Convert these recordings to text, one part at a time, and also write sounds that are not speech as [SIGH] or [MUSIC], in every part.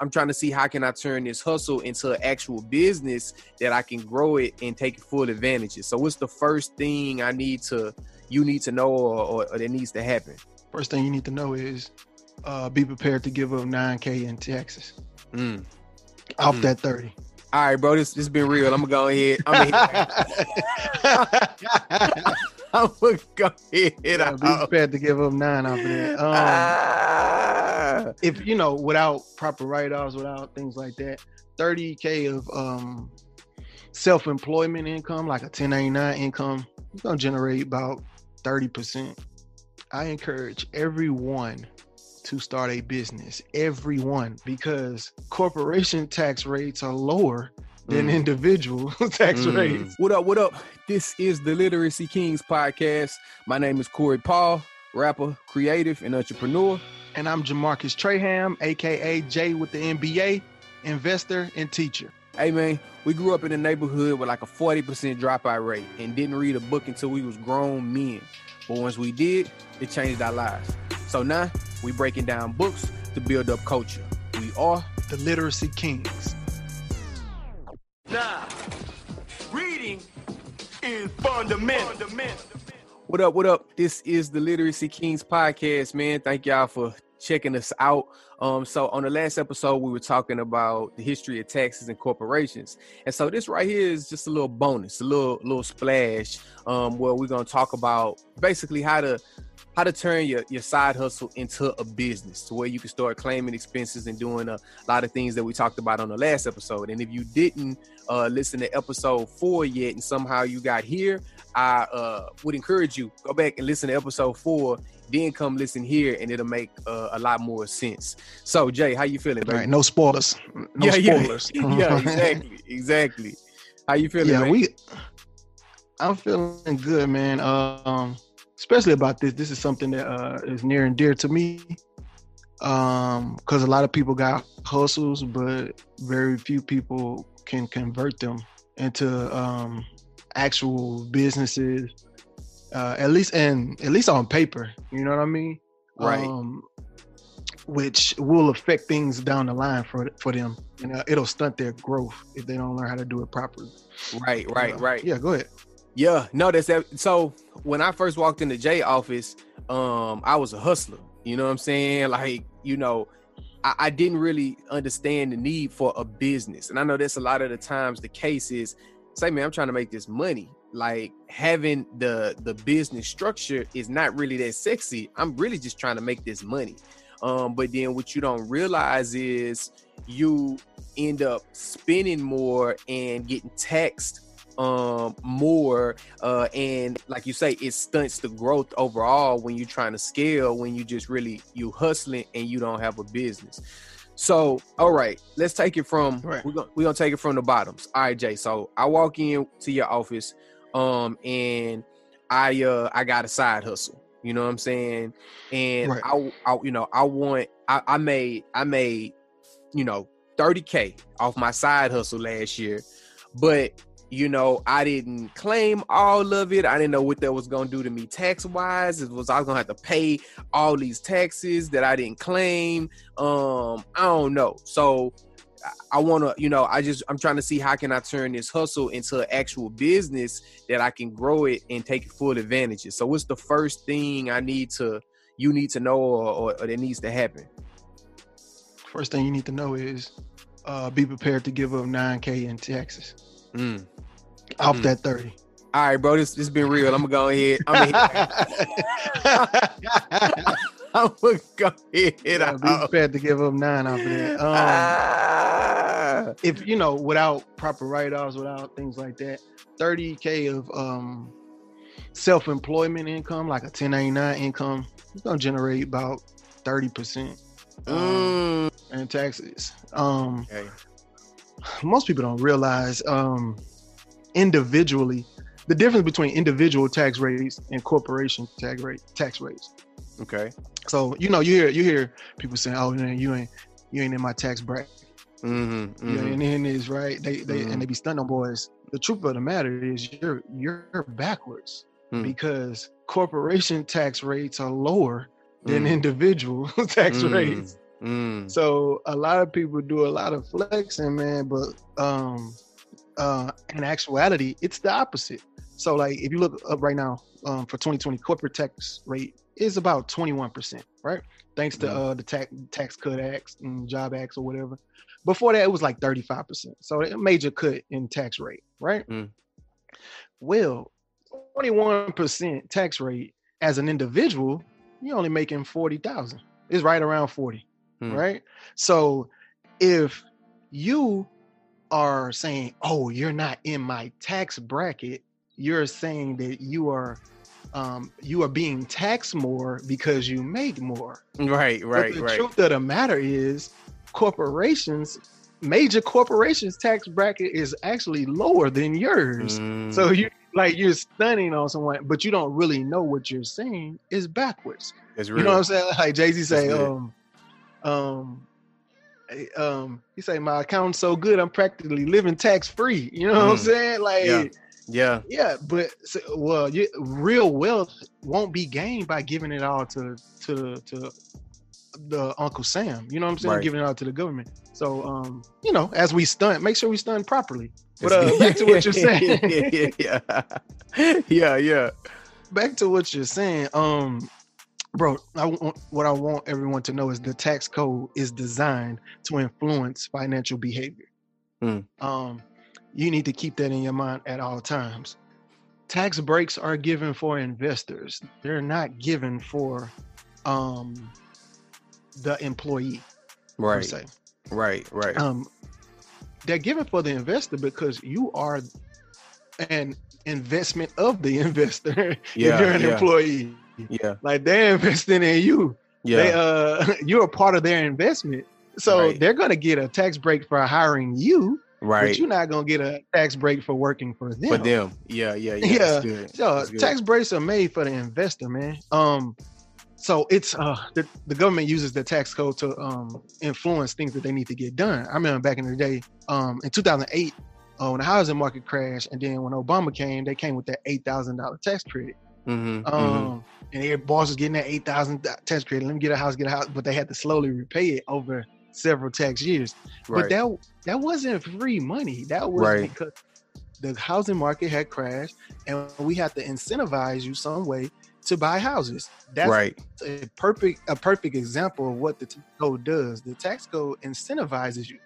I'm trying to see how can I turn this hustle into an actual business that I can grow it and take full advantage of. So what's the first thing I need to you need to know or, or, or that needs to happen? First thing you need to know is uh, be prepared to give up 9K in taxes. Mm. Off Mm. that 30. All right, bro. This this been real. I'm gonna go ahead. I'm gonna, [LAUGHS] I'm gonna go ahead. Yeah, be prepared to give up nine off of that. [LAUGHS] Um, Ah. if you know, without proper write-offs, without things like that, 30k of um self-employment income, like a 1099 income, it's gonna generate about 30%. I encourage everyone to start a business, everyone, because corporation tax rates are lower than Mm. individual [LAUGHS] tax Mm. rates. What up? What up? This is the Literacy Kings podcast. My name is Corey Paul, rapper, creative, and entrepreneur. And I'm Jamarcus Traham, aka Jay with the MBA, investor and teacher. Hey man, we grew up in a neighborhood with like a 40% dropout rate and didn't read a book until we was grown men. But once we did, it changed our lives. So now we breaking down books to build up culture. We are The Literacy Kings. What up? What up? This is the Literacy Kings podcast, man. Thank y'all for checking us out. Um, so on the last episode, we were talking about the history of taxes and corporations, and so this right here is just a little bonus, a little little splash, um, where we're gonna talk about basically how to how to turn your, your side hustle into a business to where you can start claiming expenses and doing a lot of things that we talked about on the last episode. And if you didn't uh, listen to episode four yet, and somehow you got here, I uh, would encourage you go back and listen to episode four, then come listen here, and it'll make uh, a lot more sense. So, Jay, how you feeling, right, no spoilers. No yeah, yeah. spoilers. [LAUGHS] yeah, exactly, exactly. How you feeling? yeah, man? we. I'm feeling good, man. Um, especially about this. This is something that uh, is near and dear to me. Um, because a lot of people got hustles, but very few people can convert them into um actual businesses. Uh, at least and at least on paper, you know what I mean? Right. Um, which will affect things down the line for for them. You know, it'll stunt their growth if they don't learn how to do it properly. right, right, Uh, right. Yeah, go ahead. Yeah, no, that's that. So when I first walked in the J office, um, I was a hustler. You know what I'm saying? Like, you know, I, I didn't really understand the need for a business, and I know that's a lot of the times the case is. Say, man, I'm trying to make this money. Like having the the business structure is not really that sexy. I'm really just trying to make this money. Um, but then what you don't realize is you end up spending more and getting taxed um more uh and like you say it stunts the growth overall when you're trying to scale when you just really you hustling and you don't have a business so all right let's take it from Right. we're gonna we're gonna take it from the bottoms all right jay so i walk in to your office um and i uh i got a side hustle you know what i'm saying and Right. I, I you know i want I, I made i made you know 30k off my side hustle last year but you know i didn't claim all of it i didn't know what that was going to do to me tax wise it was i was going to have to pay all these taxes that i didn't claim um i don't know so I- want to, you know, I just I'm trying to see how can I turn this hustle into an actual business that I can grow it and take full advantage of. So what's the first thing I need to you need to know or, or, or that needs to happen? First thing you need to know is uh, be prepared to give up 9K in taxes Mm. Off Mm. that 30. All right, bro. This this been real. I'm gonna go ahead. I'm gonna, I'm gonna go ahead. Yeah, be prepared to give up nine off of that. [LAUGHS] Um, Ah. if you know, without proper write-offs, without things like that, 30k of um, self-employment income, like a 1099 income, it's gonna generate about 30% um, Mm. in taxes. Um, Okay. most people don't realize um, individually the difference between individual tax rates and corporation tax rate tax rates. Okay. So you know, you hear you hear people saying, "Oh, man, you ain't you ain't in my tax bracket." Mm-hmm, You ain't in this, right? They they Mhm. and they be stunting on boys. The truth of the matter is, you're you're backwards Mm. because corporation tax rates are lower than Mm. individual [LAUGHS] tax rates. Mm. So a lot of people do a lot of flexing, man, but um uh in actuality, it's the opposite. So like if you look up right now, um for 2020 corporate tax rate is about 21%, right? Thanks to Mhm. uh the tax tax cut acts and job acts or whatever. Before that it was like 35%. So a major cut in tax rate, right? Mm. Well, 21% tax rate as an individual, you're only making 40,000. It's right around 40 Hmm. right? So if you are saying, "Oh, you're not in my tax bracket," you're saying that you are um, you are being taxed more because you make more. Right, But right, the right. truth of the matter is, corporations, major corporations' tax bracket is actually lower than yours. Mm. So you like you're stunning on someone, but you don't really know what you're saying is backwards. it's You know what I'm saying? Like Jay Z say, um, um, um, he say my account's so good, I'm practically living tax free. You know what I'm Mm. saying? Like, Yeah. yeah, yeah. but so, well, you, real wealth won't be gained by giving it all to to to the Uncle Sam. You know what I'm saying? Right. Giving it all to the government. So, um, you know, as we stunt, make sure we stunt properly. But uh, [LAUGHS] back to what you're saying. yeah. [LAUGHS] yeah, yeah. back to what you're saying, um, bro. I want, what I want everyone to know is the tax code is designed to influence financial behavior. Hmm. Um, you need to keep that in your mind at all times. Tax breaks are given for investors. They're not given for um, the employee Right, right, right. Um, they're given for the investor because you are an investment of the [LAUGHS] investor. Yeah, if you're an yeah. employee. Yeah, Like they're investing in you. yeah. They uh [LAUGHS] you're a part of their investment. So Right. they're gonna get a tax break for hiring you, right. but you're not gonna get a tax break for working for them. For them. Yeah, yeah, yeah. Yeah. So tax breaks are made for the investor, man. Um so it's uh the, the government uses the tax code to um influence things that they need to get done. I remember back in the day, um in 2008, uh, when the housing market crashed, and then when Obama came, they came with that eight thousand dollar tax credit. Mhm, mhm. Um, and their boss was getting that eight thousand tax credit. Let me get a house, get a house, but they had to slowly repay it over several tax years. But that that wasn't free money. That was Right. because the housing market had crashed, and we had to incentivize you some way to buy houses. That's right. a perfect a perfect example of what the tax code does. The tax code incentivizes you.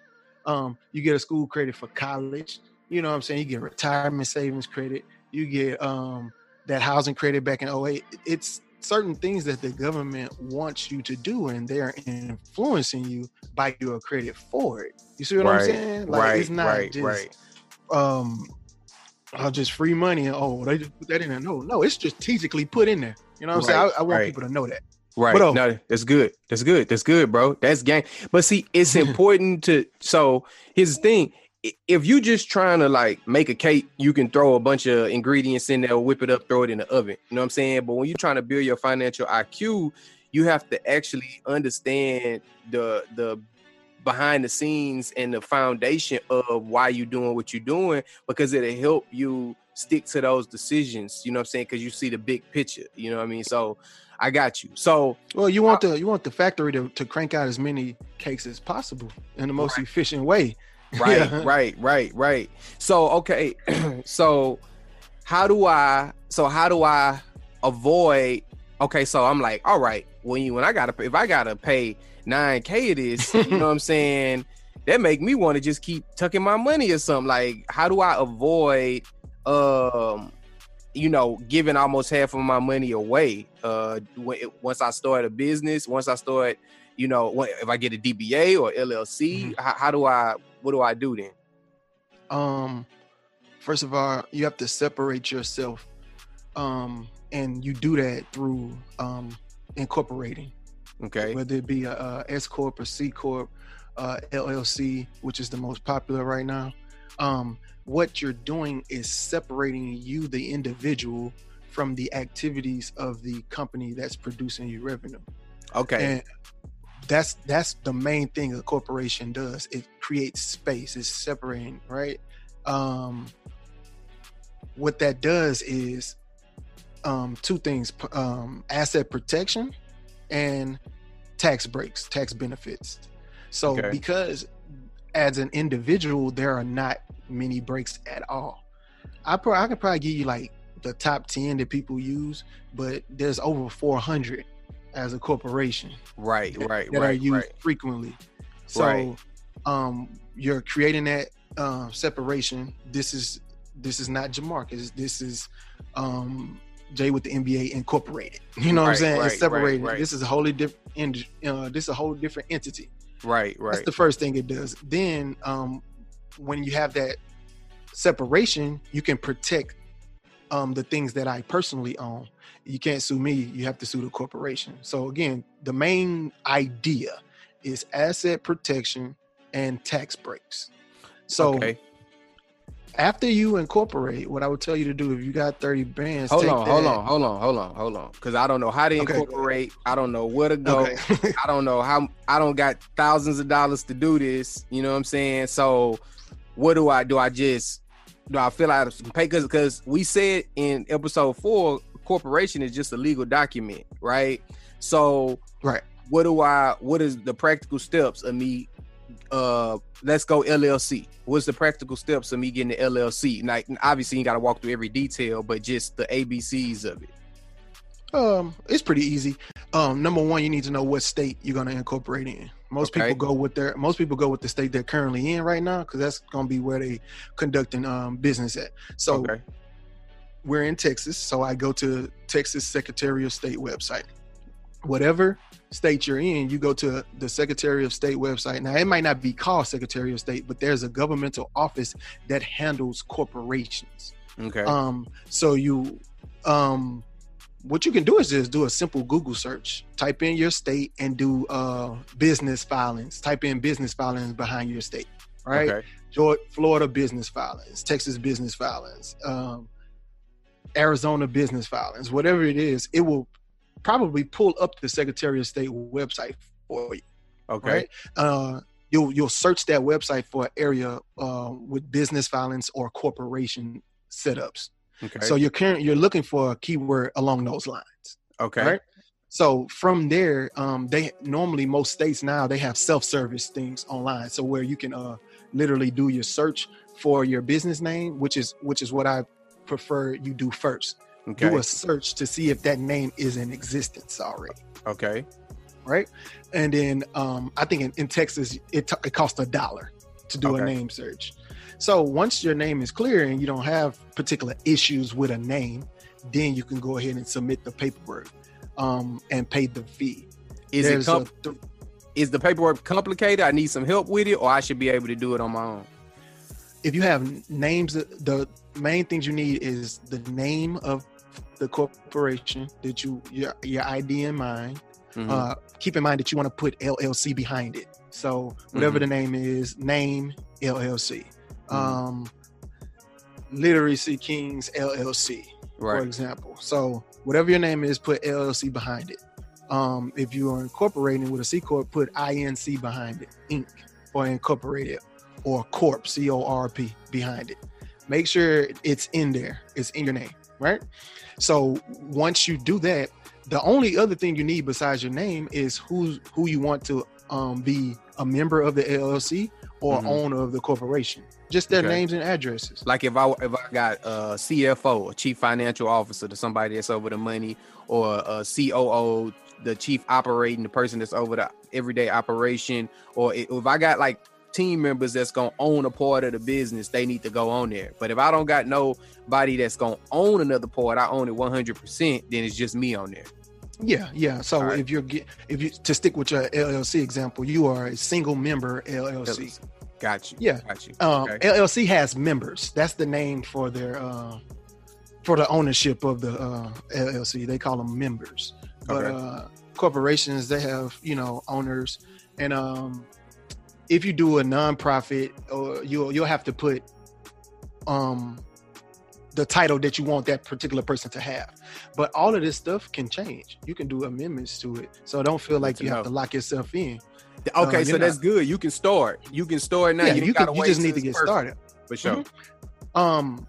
Um, you get a school credit for college. You know what I'm saying? You get retirement savings credit. You get um that housing credit back in 08. It's certain things that the government wants you to do, and they're influencing you by your credit for it. You see what I'm saying? Like right, it's not right, just right. um uh, just free money and oh they just put that in there. No, no, it's strategically put in there. You know what I'm saying? I, I want right. people to know that. Right. But, oh. no, that's good. That's good. That's good, bro. That's gang. But see, it's [LAUGHS] important to so here's the thing. I- If you're just trying to like make a cake, you can throw a bunch of ingredients in there, whip it up, throw it in the oven. You know what I'm saying? But when you're trying to build your financial IQ, you have to actually understand the the behind the scenes and the foundation of why you're doing what you're doing because it'll help you stick to those decisions. You know what I'm saying? Because you see the big picture. You know what I mean? So I got you. So Well, you want uh, the you want the factory to, to crank out as many cakes as possible in the most efficient way. [LAUGHS] right Yeah. right right right so okay [CLEARS THROAT] so how do i so how do i avoid okay so i'm like all right when you when i gotta if i gotta pay 9k of this you know what i'm [LAUGHS] saying? That make me want to just keep tucking my money or something. Like how do i avoid um you know giving almost half of my money away? Uh once i start a business once i start you know if i get a dba or llc how, how do i what do i do then Um, first of all, you have to separate yourself, um, and you do that through um, incorporating. okay whether it be a, a S corp or C corp, uh, LLC, which is the most popular right now. Um, what you're doing is separating you, the individual, from the activities of the company that's producing you revenue. okay And that's that's the main thing a corporation does. It creates space. It's separating, right? Um, what that does is um, two things: um, asset protection and tax breaks, tax benefits. So Okay. because as an individual, there are not many breaks at all. I pro- I could probably give you like the top ten that people use, but there's over 400 as a corporation Right, right, that right, are used right. frequently. So Right. um you're creating that uh, separation. This is this is not Jamarcus. This is um Jay with the MBA Incorporated. [LAUGHS] You know what I'm saying? right, it's separated. right. This is a wholly different. Uh, this is a whole different entity. Right, right. That's right. the first thing it does. Then, um, when you have that separation, you can protect um, the things that I personally own. You can't sue me. You have to sue the corporation. So again, the main idea is asset protection and tax breaks. So okay. after you incorporate, what I would tell you to do if you got 30 bands, Hold on, hold on, hold on, hold on, hold on. Because I don't know how to Okay, incorporate. I don't know where to go. Okay. I don't know how. I don't got thousands of dollars to do this. You know what I'm saying? So, what do I do? I just do I fill out some pay? Because because we said in episode four, corporation is just a legal document, right? So, Right. What do I? What is the practical steps of me? Uh, let's go LLC. What's the practical steps of me getting the LLC? Like, obviously, you got to walk through every detail, but just the ABCs of it. Um, it's pretty easy. Um, number one, you need to know what state you're gonna incorporate in. Most Okay. people go with their most people go with the state they're currently in right now because that's gonna be where they conducting um business at. So okay. we're in Texas, so I go to Texas Secretary of State website. Whatever state you're in, you go to the Secretary of State website. Now it might not be called Secretary of State, but there's a governmental office that handles corporations. Okay. Um, so you, um, what you can do is just do a simple Google search. Type in your state and do uh, business filings. Type in business filings behind your state. Right? Okay. Georgia, Florida business filings, Texas business filings, um, Arizona business filings. Whatever it is, it will probably pull up the Secretary of State website for you Okay. right? Uh, you'll you'll search that website for an area uh, with business filings or corporation setups. Okay. So you're current you're looking for a keyword along those lines, okay. right? So from there, um, they normally most states now they have self-service things online, so where you can uh, literally do your search for your business name, which is which is what I prefer you do first. Okay. Do a search to see if that name is in existence already okay. right? And then um, I think in, in Texas it, t- it costs a dollar to do a name search. So once your name is clear and you don't have particular issues with a name, then you can go ahead and submit the paperwork um, and pay the fee. Is it There's com- th- is the paperwork complicated? I need some help with it, or I should be able to do it on my own. if you have names, the main things you need is the name of the corporation that you your your ID in mind. Mhm. uh, keep in mind that you want to put LLC behind it. So whatever Mhm. the name is, name LLC. Mhm. Um, Literacy Kings LLC, for example. So whatever your name is, put LLC behind it. Um, if you are incorporating with a C corp, put INC behind it, Inc. or incorporated, or Corp C O R P behind it. Make sure it's in there. It's in your name, right? So once you do that, the only other thing you need besides your name is who who you want to um, be a member of the LLC or Mhm. owner of the corporation. Just their Okay. names and addresses. Like if I if I got a CFO, a chief financial officer, to somebody that's over the money, or a COO, the chief operating, the person that's over the everyday operation, or if I got like team members that's gonna own a part of the business, they need to go on there. But if I don't got nobody that's gonna own another part, I own it 100. percent Then it's just me on there. Yeah, yeah. So right. if you're get if you to stick with your LLC example, you are a single member LLC. Got you. Yeah. Got you. Um, Okay. LLC has members. That's the name for their uh, for the ownership of the uh, LLC. They call them members. But Okay. uh, corporations, they have you know owners, and um, if you do a nonprofit, or you'll you'll have to put um the title that you want that particular person to have. But all of this stuff can change. You can do amendments to it, so don't feel like you have to lock yourself in. Okay, uh, so you're that's good. You can start. You can start now. yeah, you, you, can, you just need to get perfect, started. for sure. Mhm. um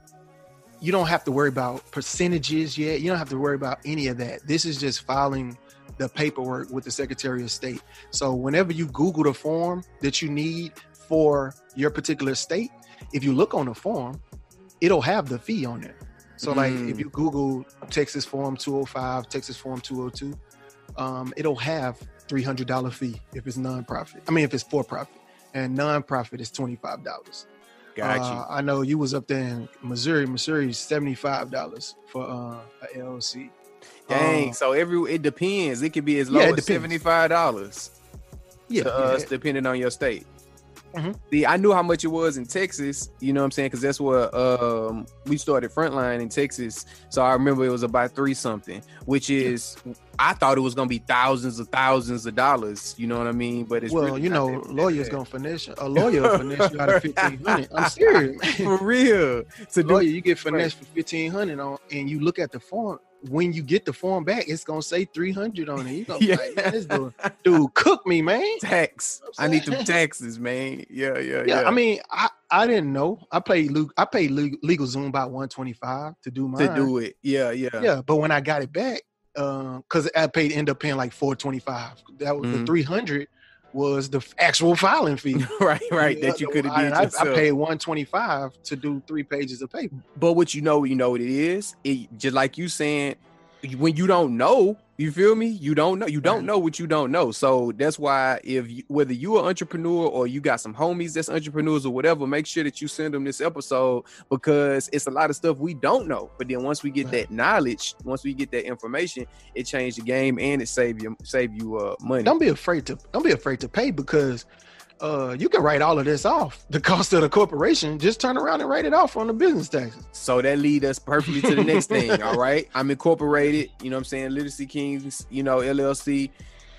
you don't have to worry about percentages yet you don't have to worry about any of that this is just filing the paperwork with the Secretary of State. So whenever you Google the form that you need for your particular state, if you look on the form, it'll have the fee on there. So like if Mm. you Google Texas Form 205, Texas Form 202, um, it'll have $300 fee if it's nonprofit. I mean, if it's for profit and nonprofit is $25. Got. Uh, I know you was up there in Missouri. Missouri is $75 for uh, a LLC. Dang. Uh, so every it depends. It could be as low Yeah, as depends. seventy five dollars yeah, to yeah, us, depending on your state. Mhm. See, I knew how much it was in Texas. You know what I'm saying? Because that's where um we started Frontline in Texas. So I remember it was about three something, which is I thought it was gonna be thousands of thousands of dollars. You know what I mean? But it's well, really you know, lawyers bad. gonna finesse. A lawyer finesse you out of [LAUGHS] fifteen hundred. I'm serious, for real [LAUGHS] to lawyer, do. you get finessed for fifteen hundred on, and you look at the form when you get the form back, it's gonna say 300 on it. You're gonna yeah. be like, man, this dude, dude cook me, man. [LAUGHS] Tax. I need some [LAUGHS] taxes, man. Yeah, yeah, yeah, yeah. I mean, I, I didn't know. I played Luke, I paid LegalZoom by 125 to do mine. To do it. Yeah, yeah. Yeah. But when I got it back, uh, because I paid end up paying like 425. That was mm-hmm. the 300 was the actual filing fee. [LAUGHS] right, right. That you could have did I, yourself. I paid one twenty five to do three pages of paper. But what you know, you know what it is. It just like you saying, when you don't know, you feel me? You don't know. You don't know what you don't know. So that's why if you, whether you are an entrepreneur or you got some homies that's entrepreneurs or whatever, make sure that you send them this episode because it's a lot of stuff we don't know. But then once we get that knowledge, once we get that information, it changed the game and it save you save you uh money. Don't be afraid to don't be afraid to pay because uh, you can write all of this off. [LAUGHS] The cost of the corporation, just turn around and write it off on the business taxes. So that lead us perfectly to the next [LAUGHS] thing. All right. I'm incorporated, you know what I'm saying? Literacy Kings, you know, LLC.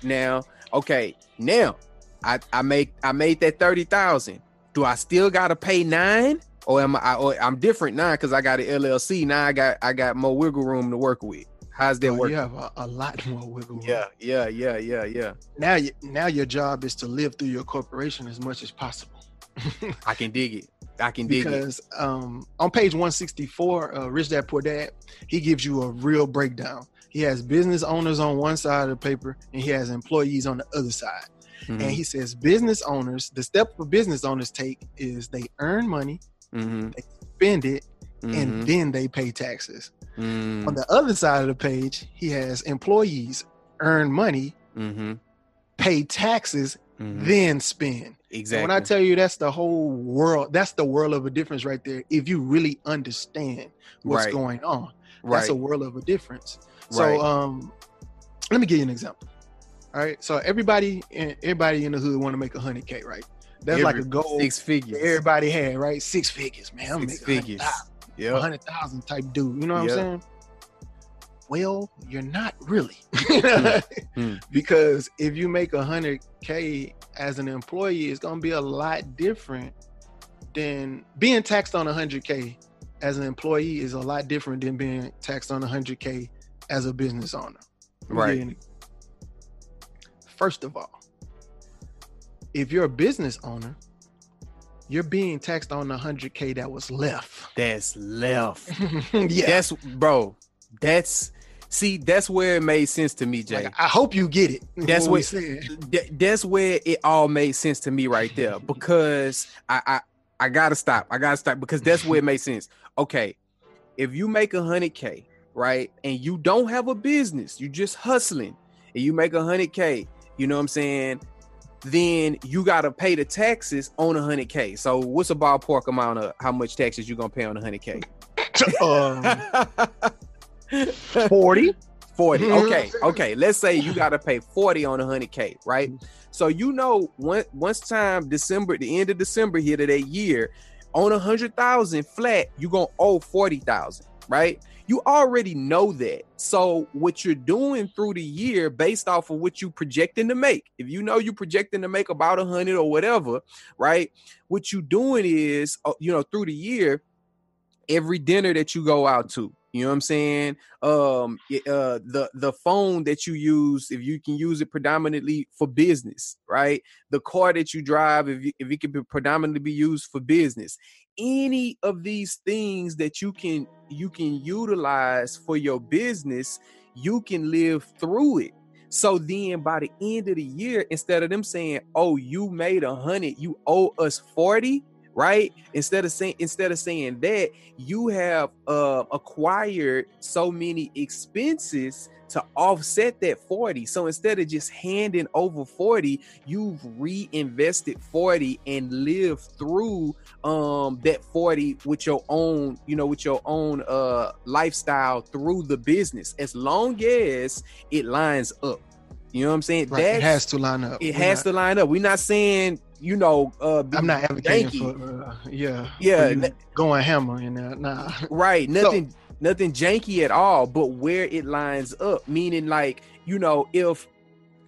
Now, okay, now I, I make I made that thirty thousand. Do I still gotta pay nine? Or am I or I'm different now because I got an LLC. Now I got I got more wiggle room to work with. How's that So work? you have a, a lot [LAUGHS] more wiggle room. Yeah, yeah, yeah, yeah, yeah. Now, you, now your job is to live through your corporation as much as possible. [LAUGHS] I can dig it. I can dig it. because um, on page 164, uh, Rich Dad Poor Dad, he gives you a real breakdown. He has business owners on one side of the paper and he has employees on the other side. Mhm, And he says business owners, the step for business owners take is they earn money, mhm, spend it, mm-hmm. and then they pay taxes. Mm. On the other side of the page, he has employees earn money, mm-hmm. pay taxes, mm-hmm. then spend. Exactly. And when I tell you that's the whole world, that's the world of a difference right there. If you really understand what's right. going on, right. that's a world of a difference. Right. So, um, let me give you an example. All right. So everybody, in, everybody in the hood want to make a hundred k, right? That's Every, like a goal. Six figures. Everybody had right. Six figures, man. I'm six figures. 100, yep. 100,000 type dude. You know what yep. I'm saying? Well, you're not really. [LAUGHS] Hmm. Because if you make 100K as an employee, it's going to be a lot different than being taxed on 100K as an employee is a lot different than being taxed on 100K as a business owner. Right. Then, first of all, if you're a business owner, you're being taxed on the hundred K that was left. That's left. [LAUGHS] yeah. That's bro. That's see. That's where it made sense to me, Jay. Like, I hope you get it. [LAUGHS] That's what- said. Th- that's where it all made sense to me right there because I, I I gotta stop. I gotta stop because that's where it made sense. Okay, if you make a hundred k, right, and you don't have a business, you're just hustling, and you make a hundred k, you know what I'm saying? Then you gotta pay the taxes on a hundred k. So what's a ballpark amount of how much taxes you gonna pay on a hundred k? um, [LAUGHS] 40. 40. Mhm. Okay, okay. Let's say you got to pay 40 on a 100K, right? So you know, once once time December, the end of December here to that year, on a hundred thousand flat, you're gonna owe 40,000, right? You already know that. So what you're doing through the year, based off of what you projecting to make, if you know you're projecting to make about a hundred or whatever, right? What you doing is, uh, you know, through the year, every dinner that you go out to, you know what I'm saying? Um, uh, the the phone that you use, if you can use it predominantly for business, right? The car that you drive, if you, if it can be predominantly be used for business, any of these things that you can you can utilize for your business, you can live through it. So then by the end of the year, instead of them saying, Oh, you made a hundred, you owe us 40, right? Instead of saying instead of saying that, you have uh acquired so many expenses to offset that 40. So instead of just handing over 40, you've reinvested 40 and lived through um that 40 with your own, you know, with your own uh lifestyle through the business as long as it lines up. You know what I'm saying? Right. It has to line up. It We're has not, to line up. We're not saying you know, uh, I'm not advocating for, uh, yeah, yeah, going hammer and uh, nah, right, nothing, so, nothing janky at all. But where it lines up, meaning like you know, if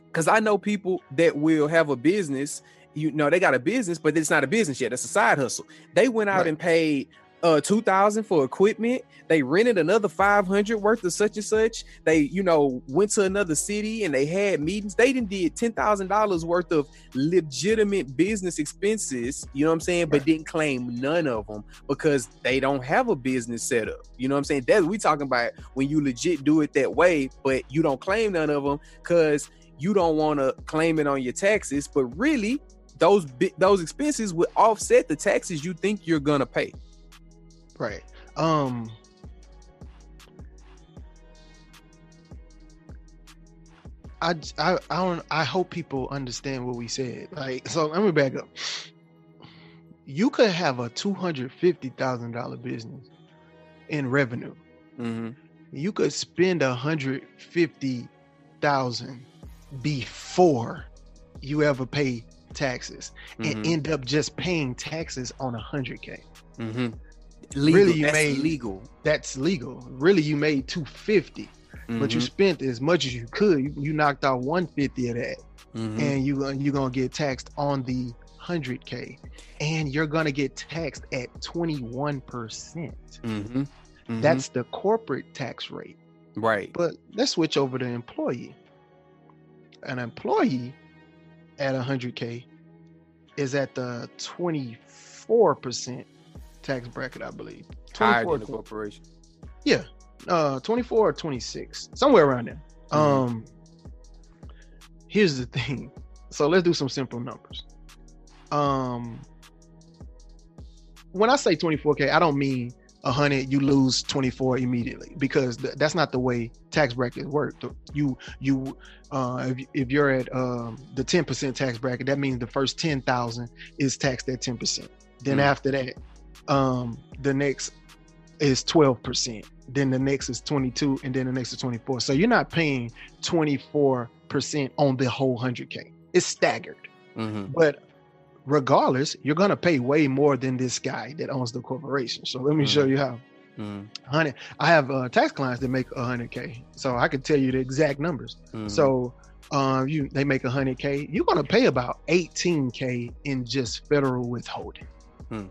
because I know people that will have a business, you know, they got a business, but it's not a business yet. That's a side hustle. They went out right. and paid uh 2000 for equipment. They rented another 500 worth of such and such. They you know went to another city and they had meetings. They didn't did $10000 worth of legitimate business expenses you know what i'm saying but didn't claim none of them because they don't have a business setup you know what i'm saying? That we talking about when you legit do it that way but you don't claim none of them because you don't want to claim it on your taxes. But really those those expenses would offset the taxes you think you're gonna pay Right. Um I, I I don't I hope people understand what we said. Like so let me back up. You could have a two hundred fifty thousand dollar business in revenue. Mm-hmm. You could spend a hundred fifty thousand before you ever pay taxes mm-hmm. and end up just paying taxes on a hundred K. Legal. really you that's made legal. That's legal. Really, you made two fifty, mm-hmm. but you mm-hmm. spent as much as you could. You, you knocked out one fifty of that, mm-hmm. and you you're gonna get taxed on the hundred k, and you're gonna get taxed at twenty one percent. Mm-hmm. Mm-hmm. That's the corporate tax rate. Right. But let's switch over to employee. An employee at 100K is at the 24% tax bracket, I believe. Higher than the corporation. Yeah, uh, 24 or 26, somewhere around there. Mm-hmm. Um, here's the thing. So let's do some simple numbers. Um, when I say 24k, I don't mean 100 you lose 24 immediately because th- that's not the way tax brackets work you you uh if, if you're at um the 10% tax bracket that means the first 10,000 is taxed at 10% then mm. after that um, the next is 12%. Then the next is 22, and then the next is 24. So you're not paying 24% on the whole 100K. It's staggered. Mm-hmm. But regardless, you're gonna pay way more than this guy that owns the corporation. So let me mm-hmm. show you how. Mm-hmm. Honey, I have uh, tax clients that make 100k, so I can tell you the exact numbers. Mm-hmm. So, um, you they make 100k, you're gonna pay about 18k in just federal withholding. Hmm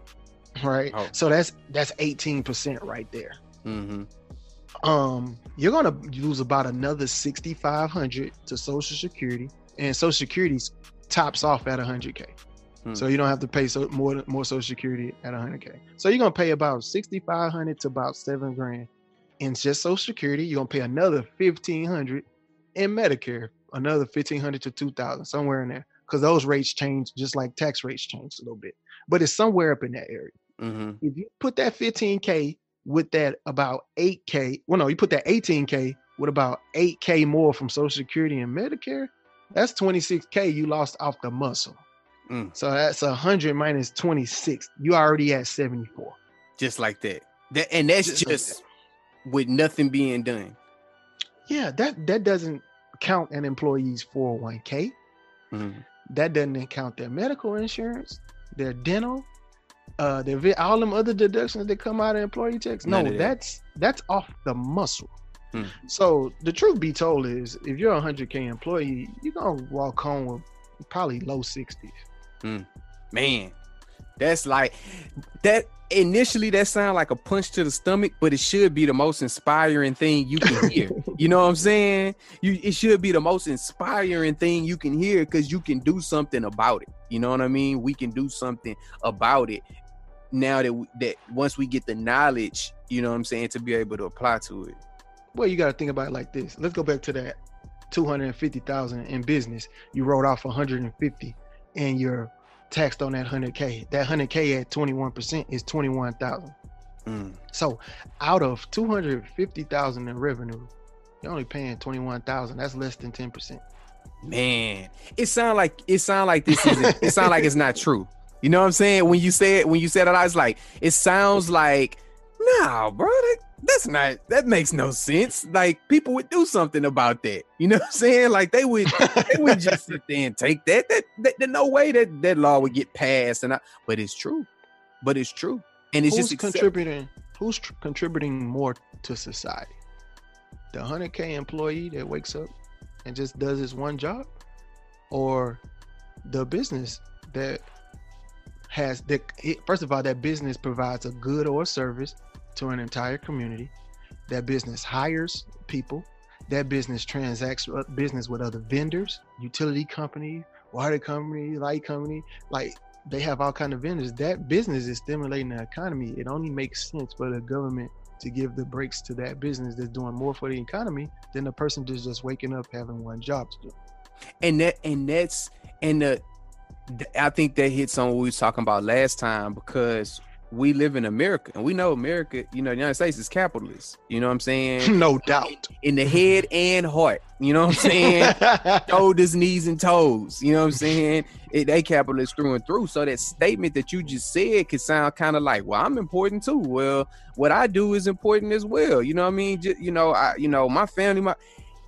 right? Oh. So that's that's 18% right there. Mm-hmm. Um, you're gonna lose about another 6,500 to Social Security, and Social Security tops off at 100k. Hmm. So you don't have to pay so more more Social Security at 100k. So you're gonna pay about 6,500 to about seven grand in just Social Security. You're gonna pay another 1,500 in Medicare, another 1,500 to 2,000 somewhere in there, because those rates change just like tax rates change a little bit, but it's somewhere up in that area. Mm-hmm. If you put that 15K with that about 8K, well, no, you put that 18K with about 8K more from Social Security and Medicare, that's 26K you lost off the muscle. Mm. So that's 100 minus 26. You already at 74. Just like that. that and that's just, just like that. with nothing being done. Yeah, that that doesn't count an employee's 401k. Mm-hmm. That doesn't count their medical insurance, their dental, uh the all them other deductions that come out of employee checks no that's that's off the muscle. Hmm. so the truth be told is if you're a 100k employee you're gonna walk home with probably low 60s hmm. man that's like that initially that sound like a punch to the stomach but it should be the most inspiring thing you can hear. [LAUGHS] You know what i'm saying? You it should be the most inspiring thing you can hear because you can do something about it. You know what i mean? We can do something about it now that we, that once we get the knowledge, you know what I'm saying, to be able to apply to it. Well, you got to think about it like this. Let's go back to that 250,000 in business, you wrote off 150 and you're taxed on that 100k. That 100k at 21% is 21,000. Mm. So out of 250,000 in revenue, you're only paying 21,000. That's less than 10%. Man, it sound like it sound like this is it sound like it's not true. You know what I'm saying? When you say it, when you said it, I was like, it sounds like, nah, bro, that, that's not that makes no sense. Like people would do something about that. You know what I'm saying? Like they would they would just [LAUGHS] sit there and take that. That, that there's no way that that law would get passed. And I, but it's true. But it's true. And it's who's just accept- contributing? Who's tr- contributing more to society? The 100k employee that wakes up and just does his one job, or the business that has that? First of all, that business provides a good or service to an entire community. That business hires people. That business transacts uh, business with other vendors, utility company, water company, light company. Like they have all kind of vendors. That business is stimulating the economy. It only makes sense for the government to give the breaks to that business that's doing more for the economy than the person that's just waking up having one job to do. and that and that's and the I think that hits on what we was talking about last time because we live in America and we know America, you know, the United States is capitalist. You know what I'm saying? [LAUGHS] no doubt. In the head and heart. You know what I'm saying? [LAUGHS] shoulders, knees, and toes. You know what I'm saying? It, they capitalist through and through. So that statement that you just said could sound kind of like, well, I'm important too. Well, what I do is important as well. You know what I mean? Just, you know, I, you know, my family, my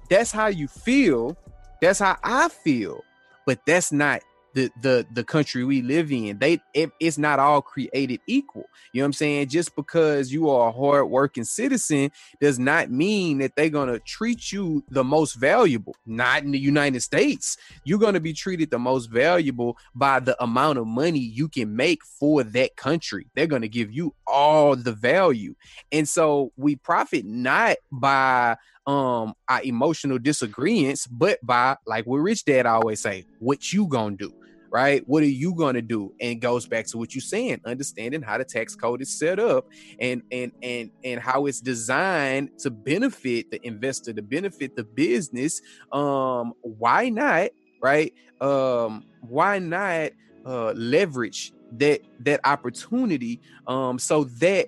that's how you feel. That's how I feel. But that's not the the the country we live in. They it, it's not all created equal. You know what I'm saying? Just because you are a hardworking citizen does not mean that they're gonna treat you the most valuable. Not in the United States. You're gonna be treated the most valuable by the amount of money you can make for that country. They're gonna give you all the value. And so we profit not by um our emotional disagreements, but by like what Rich Dad always say, what you gonna do, right? What are you gonna do? And goes back to what you're saying, understanding how the tax code is set up and and and and how it's designed to benefit the investor, to benefit the business. Um, why not, right? Um, why not uh leverage that that opportunity um so that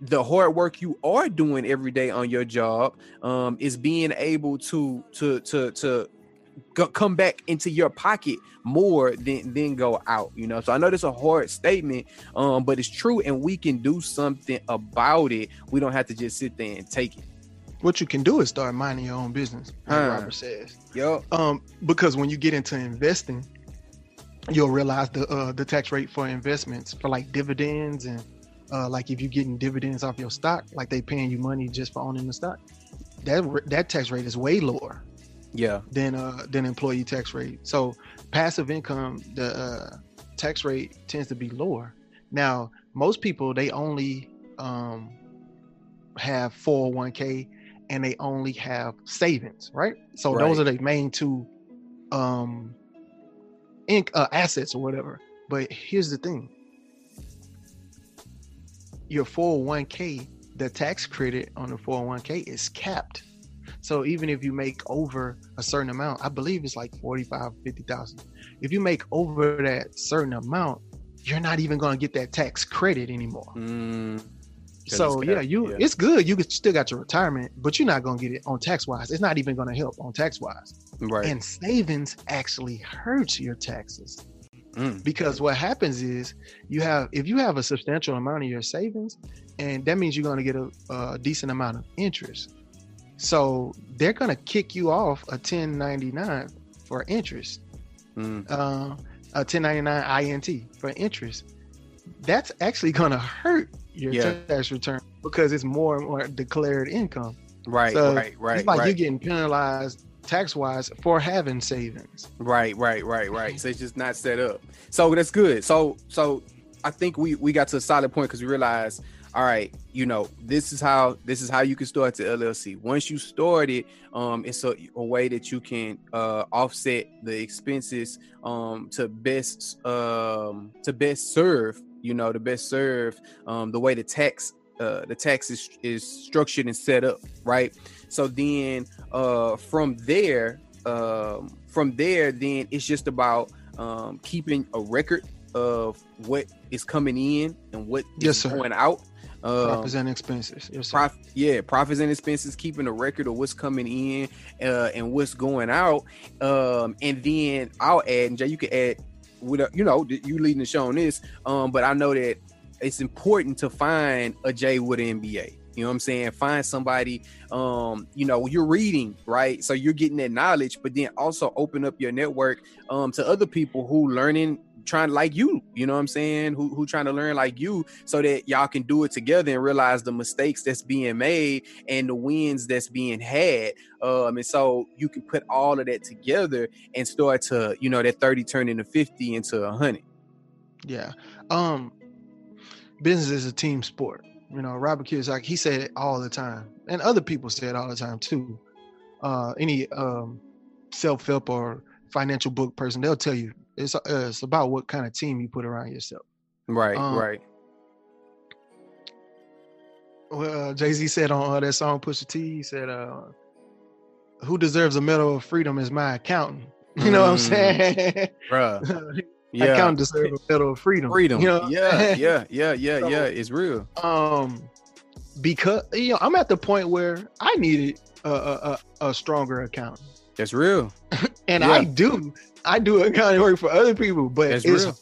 the hard work you are doing every day on your job um, is being able to to to to go, come back into your pocket more than than go out. You know, so I know that's a hard statement, um, but it's true, and we can do something about it. We don't have to just sit there and take it. What you can do is start minding your own business, like Huh. Robert says. Yo, Um, because when you get into investing, you'll realize the uh, the tax rate for investments for like dividends and uh, like if you're getting dividends off your stock, like they paying you money just for owning the stock. That that tax rate is way lower yeah, than uh than employee tax rate. So passive income, the uh, tax rate tends to be lower. Now, most people they only um have 401k and they only have savings, right? So those are the main two um inc- uh, assets or whatever. But here's the thing. Your 401k, the tax credit on the 401k is capped. So even if you make over a certain amount, I believe it's like 45, 50,000. If you make over that certain amount, you're not even going to get that tax credit anymore. Mm, So yeah, you yeah. it's good. You still got your retirement, but you're not going to get it on tax wise. It's not even going to help on tax wise. right. And savings actually hurts your taxes Mm, because what happens is you have if you have a substantial amount of your savings and that means you're going to get a, a decent amount of interest so they're going to kick you off a 1099 for interest mm, uh, a 1099 int for interest that's actually going to hurt your Yeah. tax return because it's more and more declared income right, So, right, right, it's like right. you're getting penalized tax wise for having savings Right, right, right, right. So it's just not set up. So that's good. So so I think we we got to a solid point because we realized, all right, you know, this is how this is how you can start the LLC. Once you start it, um, it's a, a way that you can uh offset the expenses um to best um to best serve, you know, to best serve um the way the tax uh, the tax is, is structured and set up, right? So then uh, from there, um, from there, then it's just about um, keeping a record of what is coming in and what Yes, is going out. Um, Profits and expenses. Prof- yeah, profits and expenses, keeping a record of what's coming in uh, and what's going out. Um, and then I'll add, and Jay, you can add, with a, you know, you leading the show on this. Um, but I know that it's important to find a Jay with an MBA. You know what I'm saying? Find somebody, um, you know, you're reading, right? So you're getting that knowledge, but then also open up your network um to other people who learning trying like you, you know what I'm saying? Who who trying to learn like you so that y'all can do it together and realize the mistakes that's being made and the wins that's being had. Um, and so you can put all of that together and start to, you know, that 30 turn into 50 into a hundred. Yeah. Um business is a team sport. You know, Robert Kiyosaki, he said it all the time. And other people say it all the time too. Uh any um self-help or financial book person, they'll tell you it's uh, it's about what kind of team you put around yourself. Right, Um, right. Well, uh, Jay Z said on uh, that song Pusha T, he said, uh, "Who deserves a medal of freedom is my accountant." [LAUGHS] You know what I'm Mm. saying? Bruh. [LAUGHS] Yeah. Accountant deserves a medal of freedom. Freedom. You know? Yeah, yeah, [LAUGHS] yeah, yeah, So- yeah. It's real. um because you know i'm at the point where i needed a a, a, a stronger accountant That's real. [LAUGHS] and Yeah. i do i do accounting work for other people but That's it's real.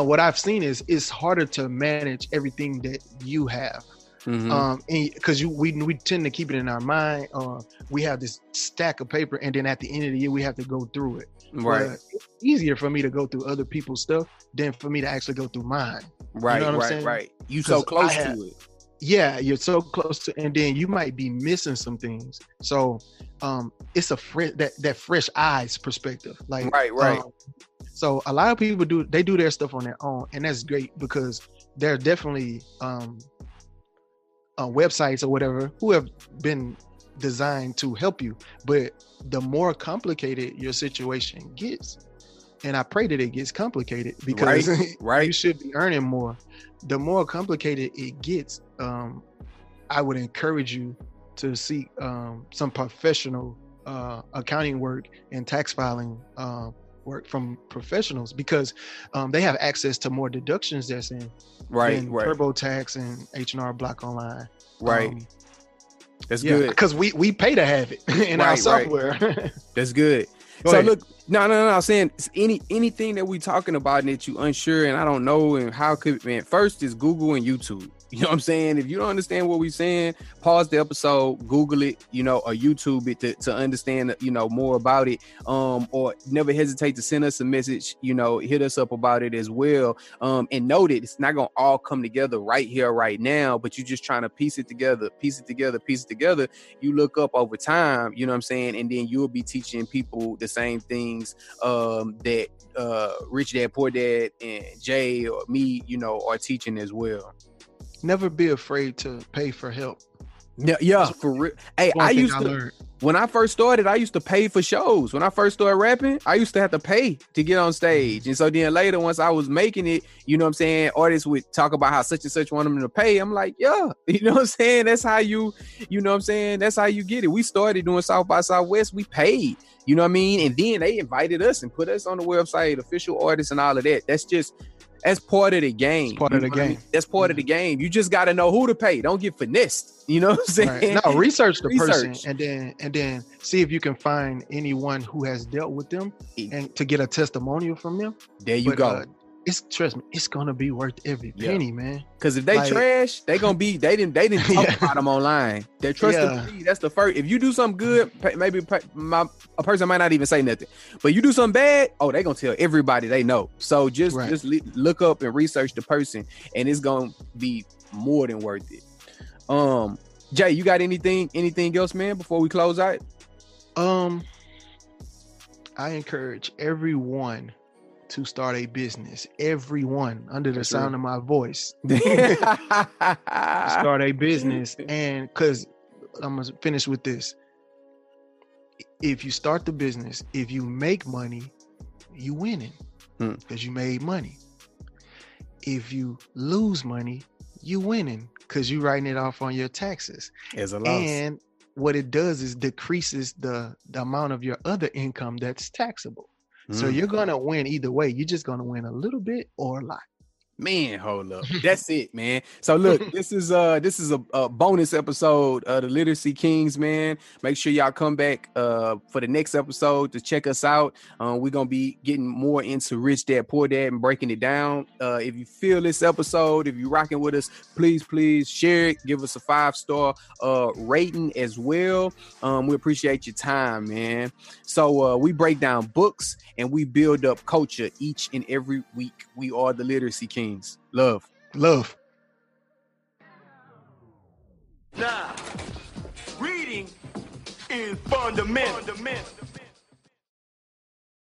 uh, what i've seen is it's harder to manage everything that you have Mhm. um because you we, we tend to keep it in our mind uh we have this stack of paper and then at the end of the year we have to go through it right, it's easier for me to go through other people's stuff than for me to actually go through mine right, what I'm right, right. You so close have- to it. yeah you're so close to and then you might be missing some things so um it's a fresh that that fresh eyes perspective like Right, right. um, so a lot of people do they do their stuff on their own and that's great because there are definitely um uh, websites or whatever who have been designed to help you but the more complicated your situation gets and i pray that it gets complicated because Right, [LAUGHS] you should be earning more. The more complicated it gets, um, I would encourage you to seek um, some professional uh, accounting work and tax filing uh, work from professionals because um, they have access to more deductions that's in Right, than right, TurboTax and H and R Block Online. right. That's yeah, good. because we we pay to have it [LAUGHS] in our Right, right. software. [LAUGHS] That's good. Go so ahead. look, no, no, no, I'm saying it's any anything that we're talking about and that you unsure and I don't know and how could man first is Google and YouTube. You know what I'm saying? If you don't understand what we're saying, pause the episode, Google it, you know, or YouTube it to, to understand, you know, more about it. Um, or never hesitate to send us a message, you know, hit us up about it as well. Um, and know that it's not gonna all come together right here, right now, but you're just trying to piece it together, piece it together, piece it together. You look up over time, you know what I'm saying, and then you'll be teaching people the same things um that uh Rich Dad Poor Dad and Jay or me, you know, are teaching as well. Never be afraid to pay for help. Yeah, yeah, for real. Hey, I used I to learned. when I first started, I used to pay for shows. When I first started rapping, I used to have to pay to get on stage. And so then later, once I was making it, you know what I'm saying, artists would talk about how such and such want them to pay. I'm like, yeah, [LAUGHS] you know what I'm saying? That's how you, you know what I'm saying? That's how you get it. We started doing South by Southwest, we paid, you know what I mean? And then they invited us and put us on the website, official artists and all of that. That's just that's part of the game. part of the know I mean? game. That's part of the game. You just gotta know who to pay. Don't get finessed. You know what I'm saying? Right. No, research the Research. person and then and then see if you can find anyone who has dealt with them and to get a testimonial from them. There you But, go. uh, it's trust me, it's gonna be worth every Yeah. penny, man. Because if they Like- trash, they gonna be they didn't they didn't [LAUGHS] talk Yeah. about them online. They trust Yeah. the That's the first. If you do something good, maybe my, a person might not even say nothing. But you do something bad, oh, they gonna tell everybody they know. So just Right. just look up and research the person, and it's gonna be more than worth it. Um, Jay, you got anything anything else, man? Before we close out, Um, I encourage everyone to start a business. Everyone under the That's sound right. of my voice, [LAUGHS] start a business. And because I'm gonna finish with this. If you start the business, if you make money, you winning Hmm. because you made money. If you lose money, you winning because you're writing it off on your taxes. As a loss. And what it does is decreases the, the amount of your other income that's taxable. So you're mm-hmm. gonna win either way. You're just gonna win a little bit or a lot. Man, hold up. [LAUGHS] That's it, man. So look, this is uh this is a, a bonus episode of the Literacy Kings, man. Make sure y'all come back uh for the next episode to check us out. Um, we're gonna be getting more into Rich Dad Poor Dad and breaking it down. Uh, if you feel this episode, if you're rocking with us, please, please share it. Give us a five star uh rating as well. Um, we appreciate your time, man. So uh, we break down books and we build up culture each and every week. We are the Literacy Kings. Love. Love. Now, reading is fundamental. fundamental.